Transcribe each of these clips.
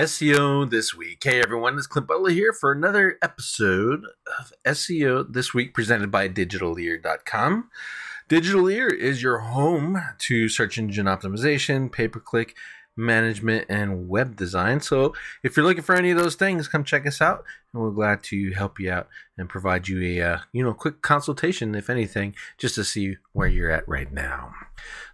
SEO This Week. Hey everyone, it's Clint Butler here for another episode of SEO This Week presented by Digitaleer.com. Digital Ear is your home to search engine optimization, pay per click management, and web design. So if you're looking for any of those things, come check us out, and we're glad to help you out and provide you a uh, you know quick consultation, if anything, just to see where you're at right now.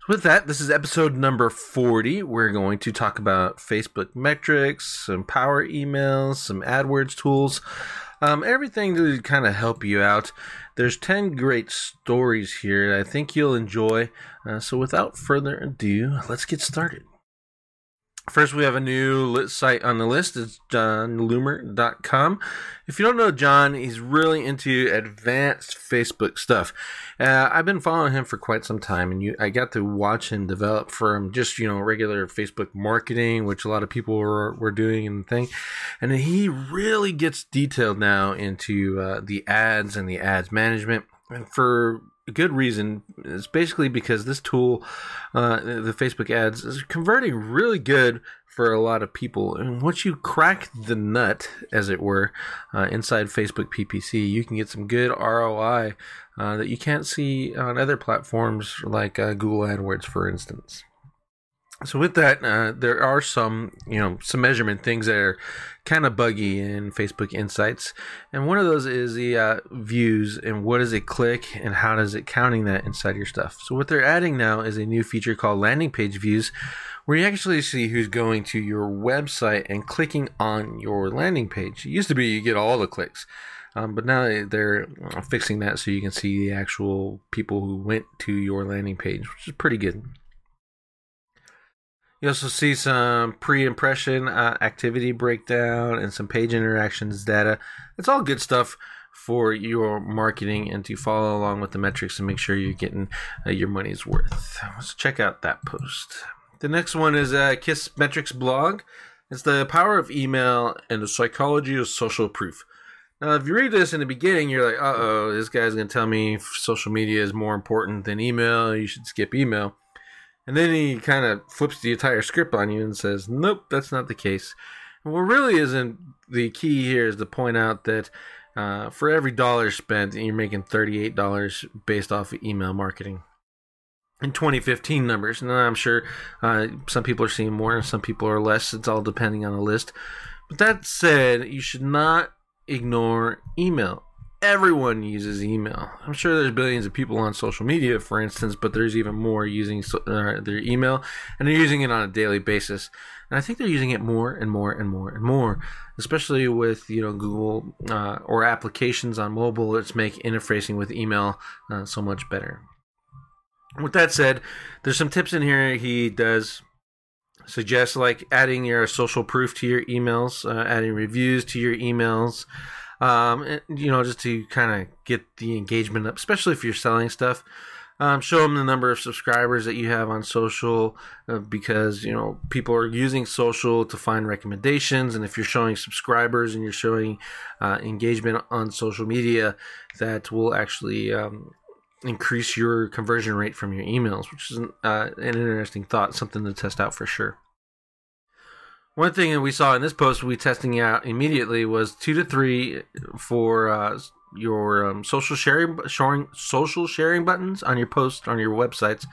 So with that, this is episode number 40. We're going to talk about Facebook metrics, some power emails, some AdWords tools. Um, everything to kind of help you out. There's 10 great stories here I think you'll enjoy. Uh, so, without further ado, let's get started. First, we have a new lit site on the list. It's jonloomer.com. If you don't know Jon, he's really into advanced Facebook stuff. Uh, I've been following him for quite some time, and you, I got to watch him develop from just you know regular Facebook marketing, which a lot of people were, were doing and thing. And he really gets detailed now into uh, the ads and the ads management. And for good reason. It's basically because this tool, uh, the Facebook ads, is converting really good for a lot of people. And once you crack the nut, as it were, uh, inside Facebook PPC, you can get some good ROI uh, that you can't see on other platforms like uh, Google AdWords, for instance so with that, uh, there are some, you know, some measurement things that are kind of buggy in Facebook Insights, and one of those is the uh, views and what does it click and how does it counting that inside your stuff. So what they're adding now is a new feature called landing page views, where you actually see who's going to your website and clicking on your landing page. It used to be you get all the clicks. Um, but now they're fixing that so you can see the actual people who went to your landing page, which is pretty good. You also see some pre-impression uh, activity breakdown and some page interactions data. It's all good stuff for your marketing and to follow along with the metrics and make sure you're getting uh, your money's worth. Let's check out that post. The next one is uh, Kissmetrics blog. It's the power of email and the psychology of social proof. Now, if you read this in the beginning, you're like, uh oh, this guy's to tell me social media is more important than email. You should skip email. And then he kind of flips the entire script on you and says, nope, that's not the case. And what really isn't the key here is to point out that uh, for every dollar spent, you're making $38 based off of email marketing. In 2015 numbers, and I'm sure uh, some people are seeing more, and some people are less. It's all depending on the list. But that said, you should not ignore email everyone uses email. I'm sure there's billions of people on social media, for instance, but there's even more using uh, their email, and they're using it on a daily basis. And I think they're using it more and more and more and more, especially with you know Google uh, or applications on mobile. Let's make interfacing with email uh, so much better. With that said, there's some tips in here he does suggest, like adding your social proof to your emails, uh, adding reviews to your emails um, you know, just to kind of get the engagement up, especially if you're selling stuff. Um, show them the number of subscribers that you have on social uh, because you know people are using social to find recommendations and if you're showing subscribers and you're showing uh, engagement on social media that will actually um, increase your conversion rate from your emails which is an, uh, an interesting thought something to test out for sure one thing that we saw in this post we testing out immediately was two to three for uh, your um, social sharing, sharing social sharing buttons on your post on your websites.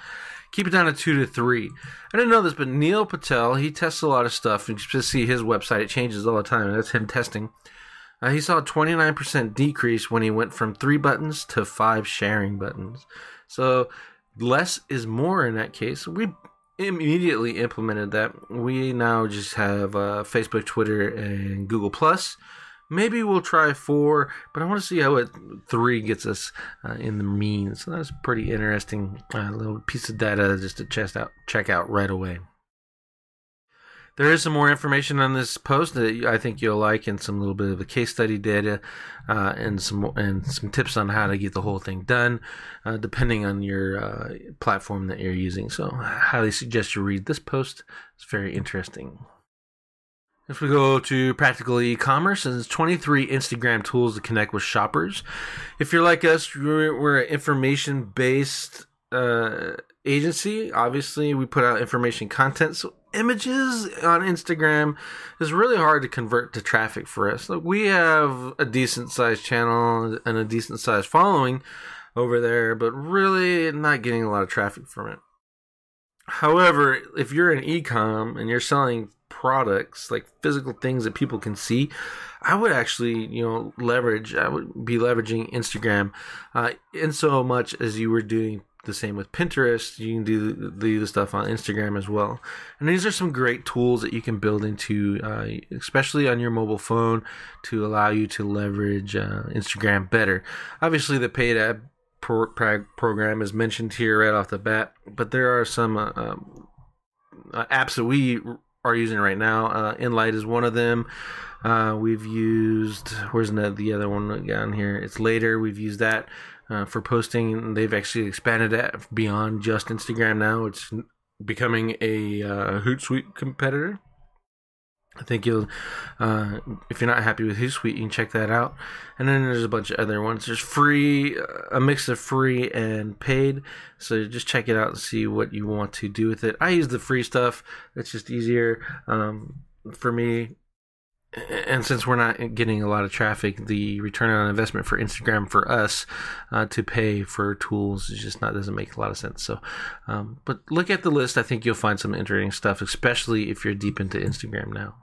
Keep it down to two to three. I didn't know this, but Neil Patel he tests a lot of stuff. You just see his website; it changes all the time. That's him testing. Uh, he saw a 29% decrease when he went from three buttons to five sharing buttons. So less is more in that case. We immediately implemented that. We now just have uh, Facebook, Twitter, and Google Plus. Maybe we'll try four, but I want to see how it three gets us uh, in the mean. So that's pretty interesting uh, little piece of data just to check out, check out right away. There is some more information on this post that I think you'll like, and some little bit of a case study data, uh, and some and some tips on how to get the whole thing done, uh, depending on your uh, platform that you're using. So, I highly suggest you read this post. It's very interesting. If we go to practical e-commerce, there's 23 Instagram tools to connect with shoppers. If you're like us, we're, we're an information-based uh, agency. Obviously, we put out information content. So images on Instagram is really hard to convert to traffic for us. We have a decent sized channel and a decent sized following over there, but really not getting a lot of traffic from it. However, if you're an ecom and you're selling products like physical things that people can see, I would actually, you know, leverage. I would be leveraging Instagram uh, in so much as you were doing the same with Pinterest. You can do, the stuff on Instagram as well. And these are some great tools that you can build into, uh, especially on your mobile phone, to allow you to leverage uh, Instagram better. Obviously, the paid ad pro- program is mentioned here right off the bat, but there are some uh, um, uh, apps that we are using right now. Uh, Enlight is one of them. Uh, we've used where's the, the other one down here? It's later. We've used that uh, for posting. They've actually expanded that beyond just Instagram now. It's becoming a uh, Hootsuite competitor. I think you'll, uh, if you're not happy with Hootsuite, you can check that out. And then there's a bunch of other ones. There's free, a mix of free and paid. So just check it out and see what you want to do with it. I use the free stuff. It's just easier um, for me and since we're not getting a lot of traffic, the return on investment for Instagram for us uh, to pay for tools is just not doesn't make a lot of sense. So, um, but look at the list. I think you'll find some interesting stuff, especially if you're deep into Instagram now.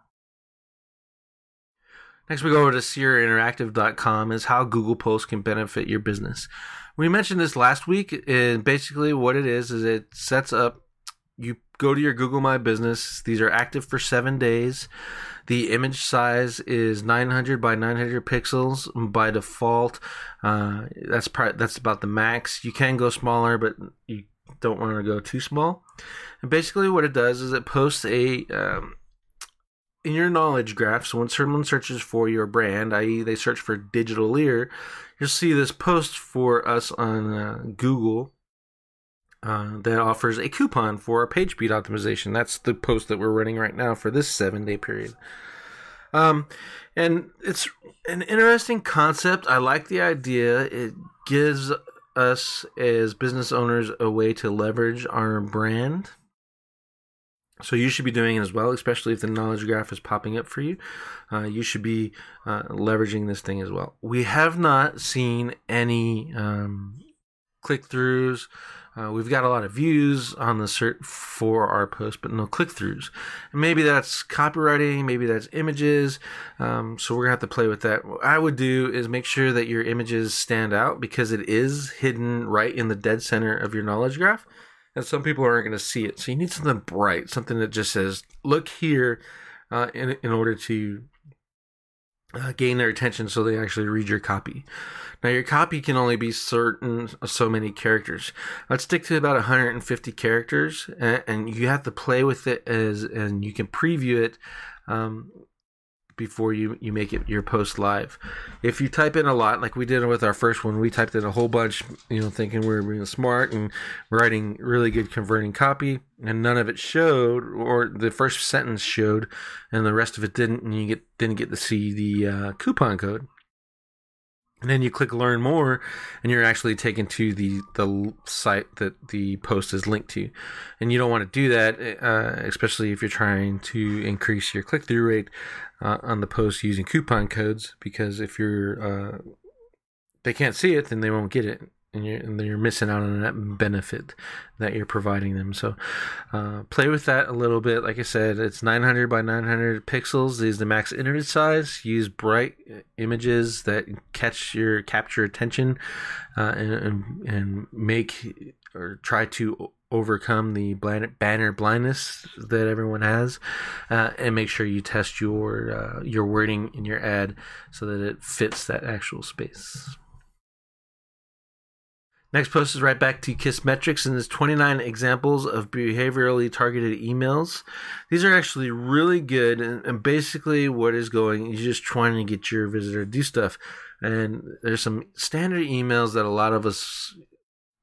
Next, we go over to SierraInteractive.com is how Google Posts can benefit your business. We mentioned this last week, and basically what it is is it sets up. You go to your Google My Business. These are active for seven days. The image size is 900 by 900 pixels by default. Uh, that's. That's about the max. You can go smaller, but you don't want to go too small. And basically, what it does is it posts a um, in your knowledge graph. So when someone searches for your brand, i.e., they search for Digitaleer, you'll see this post for us on uh, Google uh, that offers a coupon for page speed optimization. That's the post that we're running right now for this seven day period. Um, and it's an interesting concept. I like the idea. It gives us as business owners a way to leverage our brand. So you should be doing it as well, especially if the knowledge graph is popping up for you. Uh, you should be uh, leveraging this thing as well. We have not seen any um, click throughs uh, we've got a lot of views on the cert for our post, but no click throughs. Maybe that's copywriting, maybe that's images. Um, so we're gonna have to play with that. What I would do is make sure that your images stand out because it is hidden right in the dead center of your knowledge graph, and some people aren't gonna see it. So you need something bright, something that just says, "Look here," uh, in in order to uh, gain their attention so they actually read your copy. Now, your copy can only be certain so many characters. Let's stick to about 150 characters, and, and you have to play with it as, and you can preview it um, before you, you make it your post live. If you type in a lot, like we did with our first one, we typed in a whole bunch, you know, thinking we are being smart and writing really good converting copy, and none of it showed, or the first sentence showed, and the rest of it didn't, and you get didn't get to see the uh, coupon code. And then you click learn more and you're actually taken to the the site that the post is linked to and you don't want to do that uh, especially if you're trying to increase your click-through rate uh, on the post using coupon codes because if you're uh, they can't see it then they won't get it and you're, and you're missing out on that benefit that you're providing them. So, uh, play with that a little bit. Like I said, it's 900 by 900 pixels is the max image size. Use bright images that catch your capture attention, uh, and, and make or try to overcome the banner blindness that everyone has, uh, and make sure you test your uh, your wording in your ad so that it fits that actual space. Next post is right back to Kissmetrics and there's 29 examples of behaviorally targeted emails. These are actually really good and, and basically what is going, you're just trying to get your visitor to do stuff. And there's some standard emails that a lot of us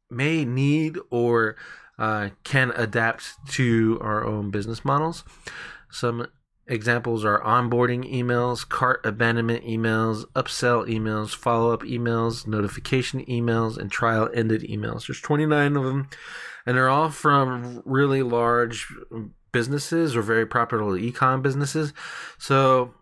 may need or uh, can adapt to our own business models. Some Examples are onboarding emails, cart abandonment emails, upsell emails, follow up emails, notification emails, and trial ended emails. There's 29 of them, and they're all from really large businesses or very profitable ecom businesses. So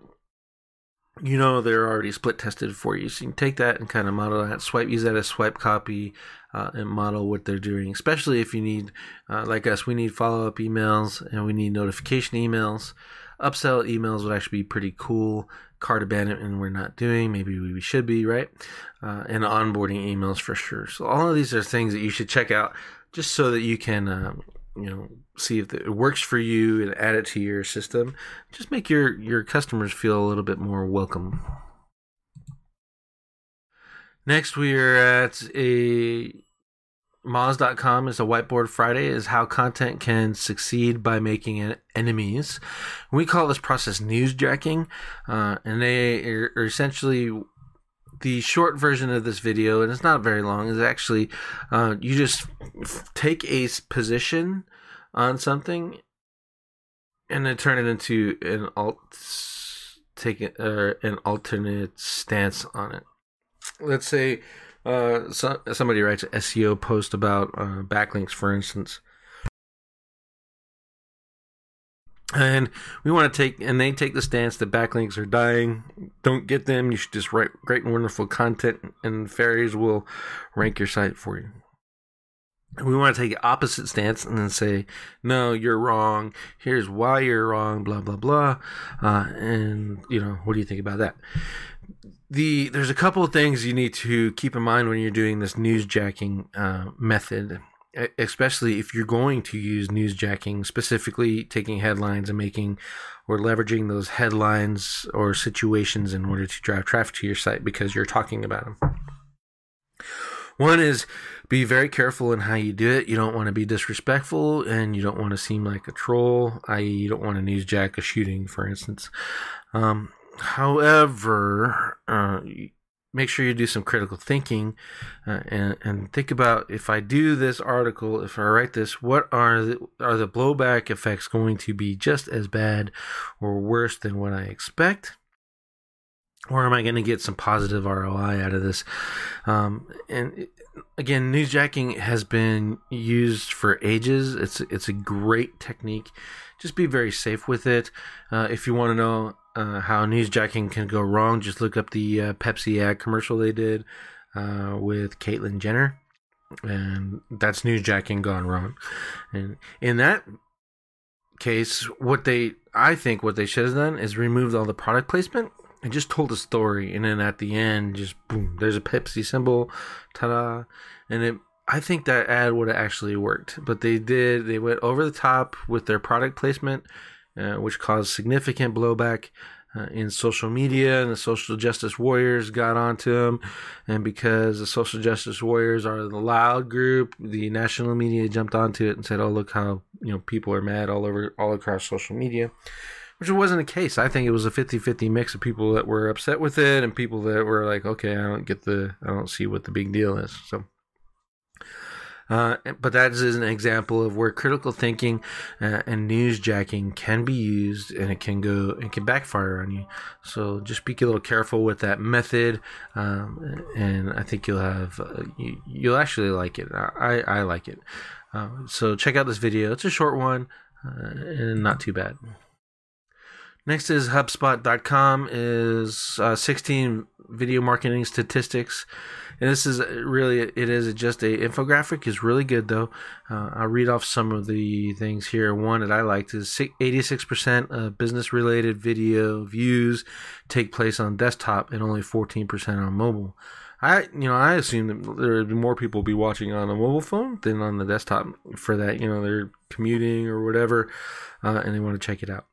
you know they're already split tested for you. So you can take that and kind of model that, swipe, use that as swipe copy, uh, and model what they're doing. Especially if you need, uh, like us, we need follow up emails and we need notification emails. Upsell emails would actually be pretty cool. Cart abandonment we're not doing. Maybe we should be, right? Uh, and onboarding emails for sure. So all of these are things that you should check out just so that you can um, you know see if it works for you and add it to your system just make your your customers feel a little bit more welcome next we are at a Moz.com is a whiteboard Friday is how content can succeed by making enemies. We call this process newsjacking, uh, and they are essentially the short version of this video, and it's not very long, is actually uh, you just take a position on something and then turn it into an alt take uh, an alternate stance on it. Let's say uh, so, somebody writes an SEO post about uh, backlinks, for instance, and we want to take and they take the stance that backlinks are dying. Don't get them. You should just write great and wonderful content and fairies will rank your site for you. And we want to take the opposite stance and then say no you're wrong. Here's why you're wrong blah blah blah. Uh, and you know what do you think about that the there's a couple of things you need to keep in mind when you're doing this newsjacking uh, method especially if you're going to use newsjacking, specifically taking headlines and making or leveraging those headlines or situations in order to drive traffic to your site because you're talking about them. One is be very careful in how you do it. You don't want to be disrespectful and you don't want to seem like a troll, i.e., you don't want to newsjack a shooting, for instance. Um, however, uh, make sure you do some critical thinking uh, and, and think about if I do this article, if I write this, what are the, are the blowback effects going to be just as bad or worse than what I expect? Or am I going to get some positive ROI out of this? Um, and again, newsjacking has been used for ages. It's it's a great technique. Just be very safe with it. Uh, if you want to know uh, how newsjacking can go wrong, just look up the uh, Pepsi ad commercial they did uh, with Caitlyn Jenner, and that's newsjacking gone wrong. And in that case, what they, I think, what they should have done is removed all the product placement and just told a story, and then at the end, just boom, there's a Pepsi symbol, ta-da, and it. I think that ad would have actually worked, but they did. They went over the top with their product placement uh, which caused significant blowback uh, in social media, and the social justice warriors got onto them. And because the social justice warriors are the loud group, the national media jumped onto it and said, "Oh, look how you know people are mad all over, all across social media." Which wasn't the case. I think it was a 50-50 mix of people that were upset with it and people that were like, "Okay, I don't get the, I don't see what the big deal is." So. Uh, but that is an example of where critical thinking uh, and newsjacking can be used and it can go and can backfire on you. So just be a little careful with that method, um, and I think you'll have uh, you, will actually like it. I, I like it. Uh, so check out this video. It's a short one uh, and not too bad. Next is HubSpot.com is uh, 16 video marketing statistics. And this is really it is just a infographic. Is really good though. Uh, i'll read off some of the things here. One that i liked is 86% of business related video views take place on desktop and only 14% on mobile. I you know I assume that there would be more people be watching on a mobile phone than on the desktop for that. You know they're commuting or whatever uh, and they want to check it out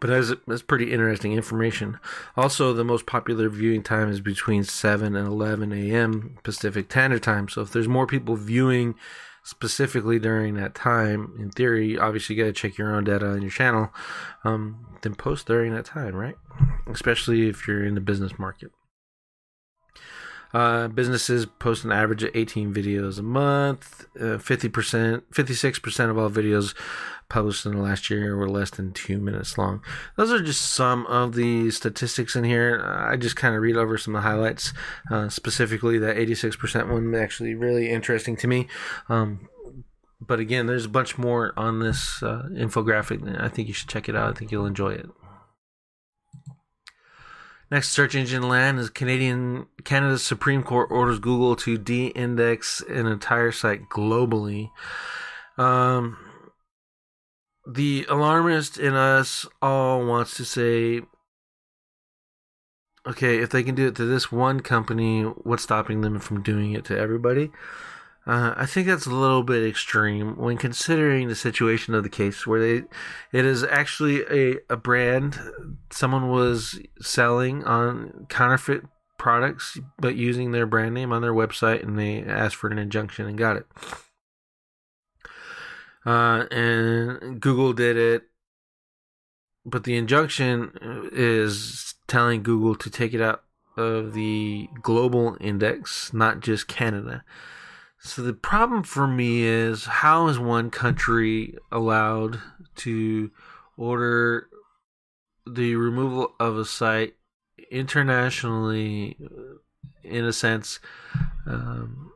but that's, that's pretty interesting information. Also, the most popular viewing time is between 7 and 11 a.m. Pacific Standard Time. So, if there's more people viewing specifically during that time, in theory, obviously you got to check your own data on your channel, um, then post during that time, right? Especially if you're in the business market. Uh, businesses post an average of 18 videos a month. Uh, 50%, 56% of all videos published in the last year were less than two minutes long. Those are just some of the statistics in here. I just kind of read over some of the highlights, uh, specifically that 86% one actually really interesting to me. Um, but again, there's a bunch more on this uh, infographic. I think you should check it out. I think you'll enjoy it. Next search engine land is Canadian Canada's Supreme Court orders Google to de-index an entire site globally. Um, the alarmist in us all wants to say, okay, if they can do it to this one company, what's stopping them from doing it to everybody? Uh, I think that's a little bit extreme when considering the situation of the case, where they, it is actually a, a brand someone was selling on counterfeit products, but using their brand name on their website, and they asked for an injunction and got it. Uh, and Google did it, but the injunction is telling Google to take it out of the global index, not just Canada. So the problem for me is how is one country allowed to order the removal of a site internationally, in a sense, um,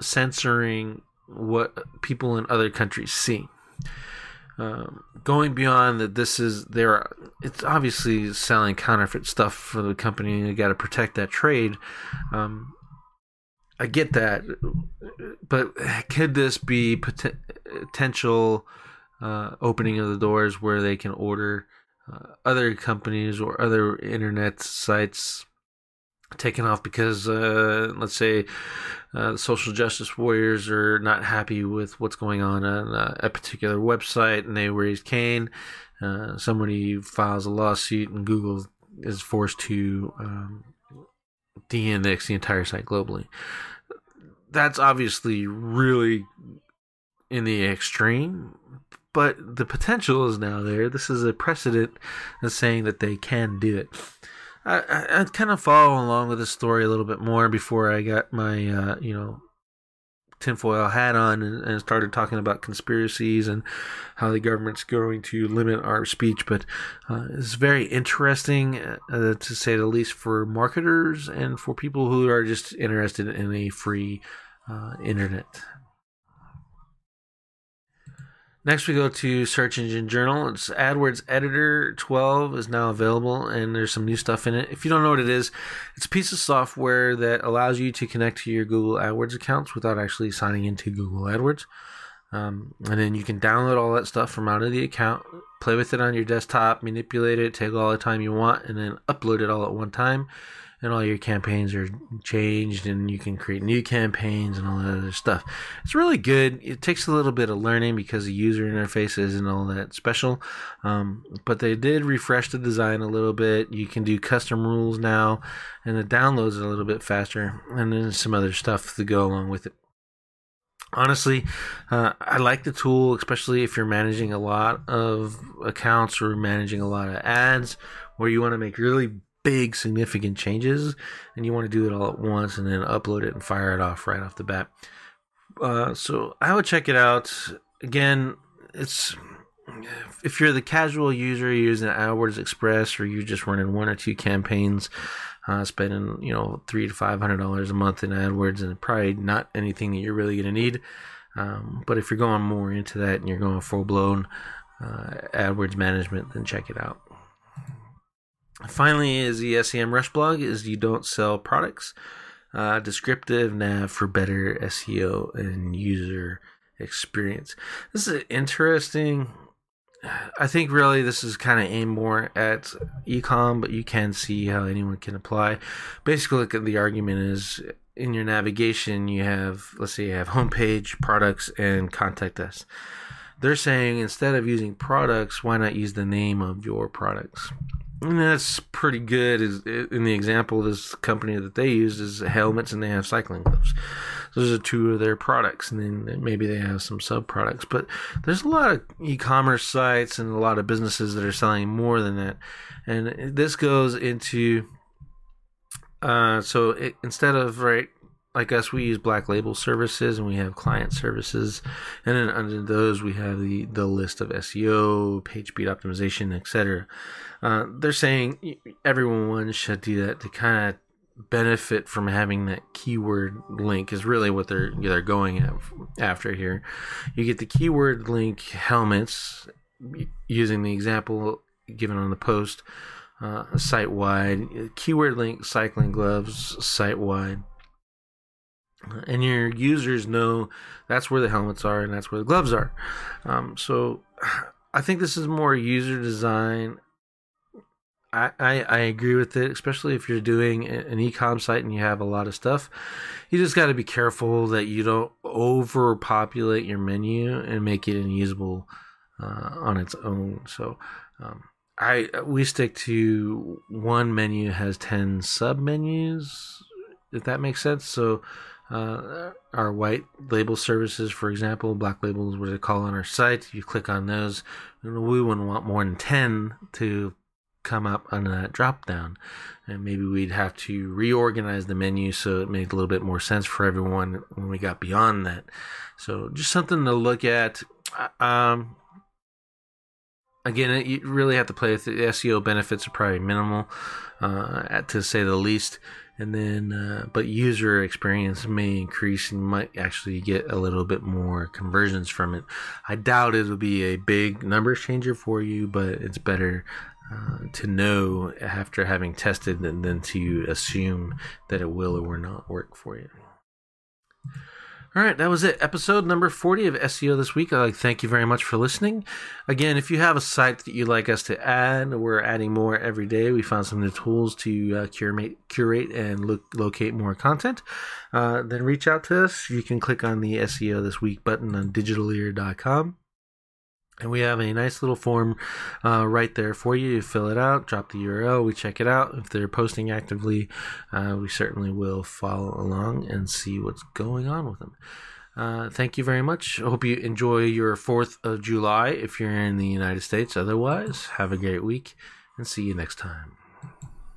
censoring what people in other countries see. Um, going beyond that, this is there. It's obviously selling counterfeit stuff for the company. You got to protect that trade. Um, I get that, but could this be pot- potential uh, opening of the doors where they can order uh, other companies or other internet sites taken off because, uh, let's say, uh, social justice warriors are not happy with what's going on on a particular website and they raise Cain. Uh, somebody files a lawsuit and Google is forced to um, de-index the entire site globally that's obviously really in the extreme, but the potential is now there. This is a precedent that's saying that they can do it. I, I, I kind of follow along with this story a little bit more before I got my, uh, you know, tinfoil hat on and, and, started talking about conspiracies and how the government's going to limit our speech. But uh, it's very interesting, uh, to say the least, for marketers and for people who are just interested in a free uh, internet. Next, we go to Search Engine Journal. It's AdWords Editor 12 is now available, and there's some new stuff in it. If you don't know what it is, it's a piece of software that allows you to connect to your Google AdWords accounts without actually signing into Google AdWords. Um, and then you can download all that stuff from out of the account, play with it on your desktop, manipulate it, take all the time you want, and then upload it all at one time and all your campaigns are changed and you can create new campaigns and all that other stuff. It's really good. It takes a little bit of learning because the user interface isn't all that special. Um, but they did refresh the design a little bit. You can do custom rules now and the downloads a little bit faster and then some other stuff to go along with it honestly uh, i like the tool especially if you're managing a lot of accounts or managing a lot of ads where you want to make really big significant changes and you want to do it all at once and then upload it and fire it off right off the bat uh, so i would check it out again it's if you're the casual user using AdWords Express or you're just running one or two campaigns, uh, spending you know three to five hundred dollars a month in AdWords, and probably not anything that you're really going to need. Um, but if you're going more into that and you're going full blown uh, AdWords management, then check it out. Finally, is the SEM Rush blog is you don't sell products. Uh, descriptive nav for better SEO and user experience. This is interesting. I think really this is kind of aimed more at ecom, but you can see how anyone can apply. Basically, the argument is in your navigation you have let's say you have homepage, products, and contact us. They're saying instead of using products, why not use the name of your products? And that's pretty good. Is in the example, of this company that they use is helmets, and they have cycling gloves. Those are two of their products, and then maybe they have some sub products. But there's a lot of e-commerce sites and a lot of businesses that are selling more than that. And this goes into uh, so it, instead of right like us, we use black label services and we have client services, and then under those we have the the list of SEO, page speed optimization, etc. Uh, they're saying everyone should do that to kind of benefit from having that keyword link is really what they're they're going after here. You get the keyword link helmets using the example given on the post uh, site wide, keyword link cycling gloves site wide. And your users know that's where the helmets are and that's where the gloves are. Um, so I think this is more user design I, I, agree with it, especially if you're doing an e-com site and you have a lot of stuff. You just got to be careful that you don't overpopulate your menu and make it unusable uh, on its own. So, um, I we stick to one menu has ten sub menus, if that makes sense. So, uh, our white label services, for example, black labels, what they call on our site. You click on those. We wouldn't want more than ten to come up on that drop down and maybe we'd have to reorganize the menu so it made a little bit more sense for everyone when we got beyond that so just something to look at um, again you really have to play with the seo benefits are probably minimal uh, to say the least and then uh, but user experience may increase and might actually get a little bit more conversions from it i doubt it'll be a big numbers changer for you but it's better uh, to know after having tested and then to assume that it will or will not work for you. All right, that was it. Episode number 40 of SEO this week. I'd like thank you very much for listening. Again, if you have a site that you'd like us to add, we're adding more every day. We found some new tools to uh, curate, curate and look, locate more content. Uh, then reach out to us. You can click on the SEO This Week button on Digitaleer.com. And we have a nice little form uh, right there for you. You fill it out, drop the URL, we check it out. If they're posting actively, uh, we certainly will follow along and see what's going on with them. Uh, thank you very much. I hope you enjoy your 4th of July if you're in the United States. Otherwise, have a great week and see you next time.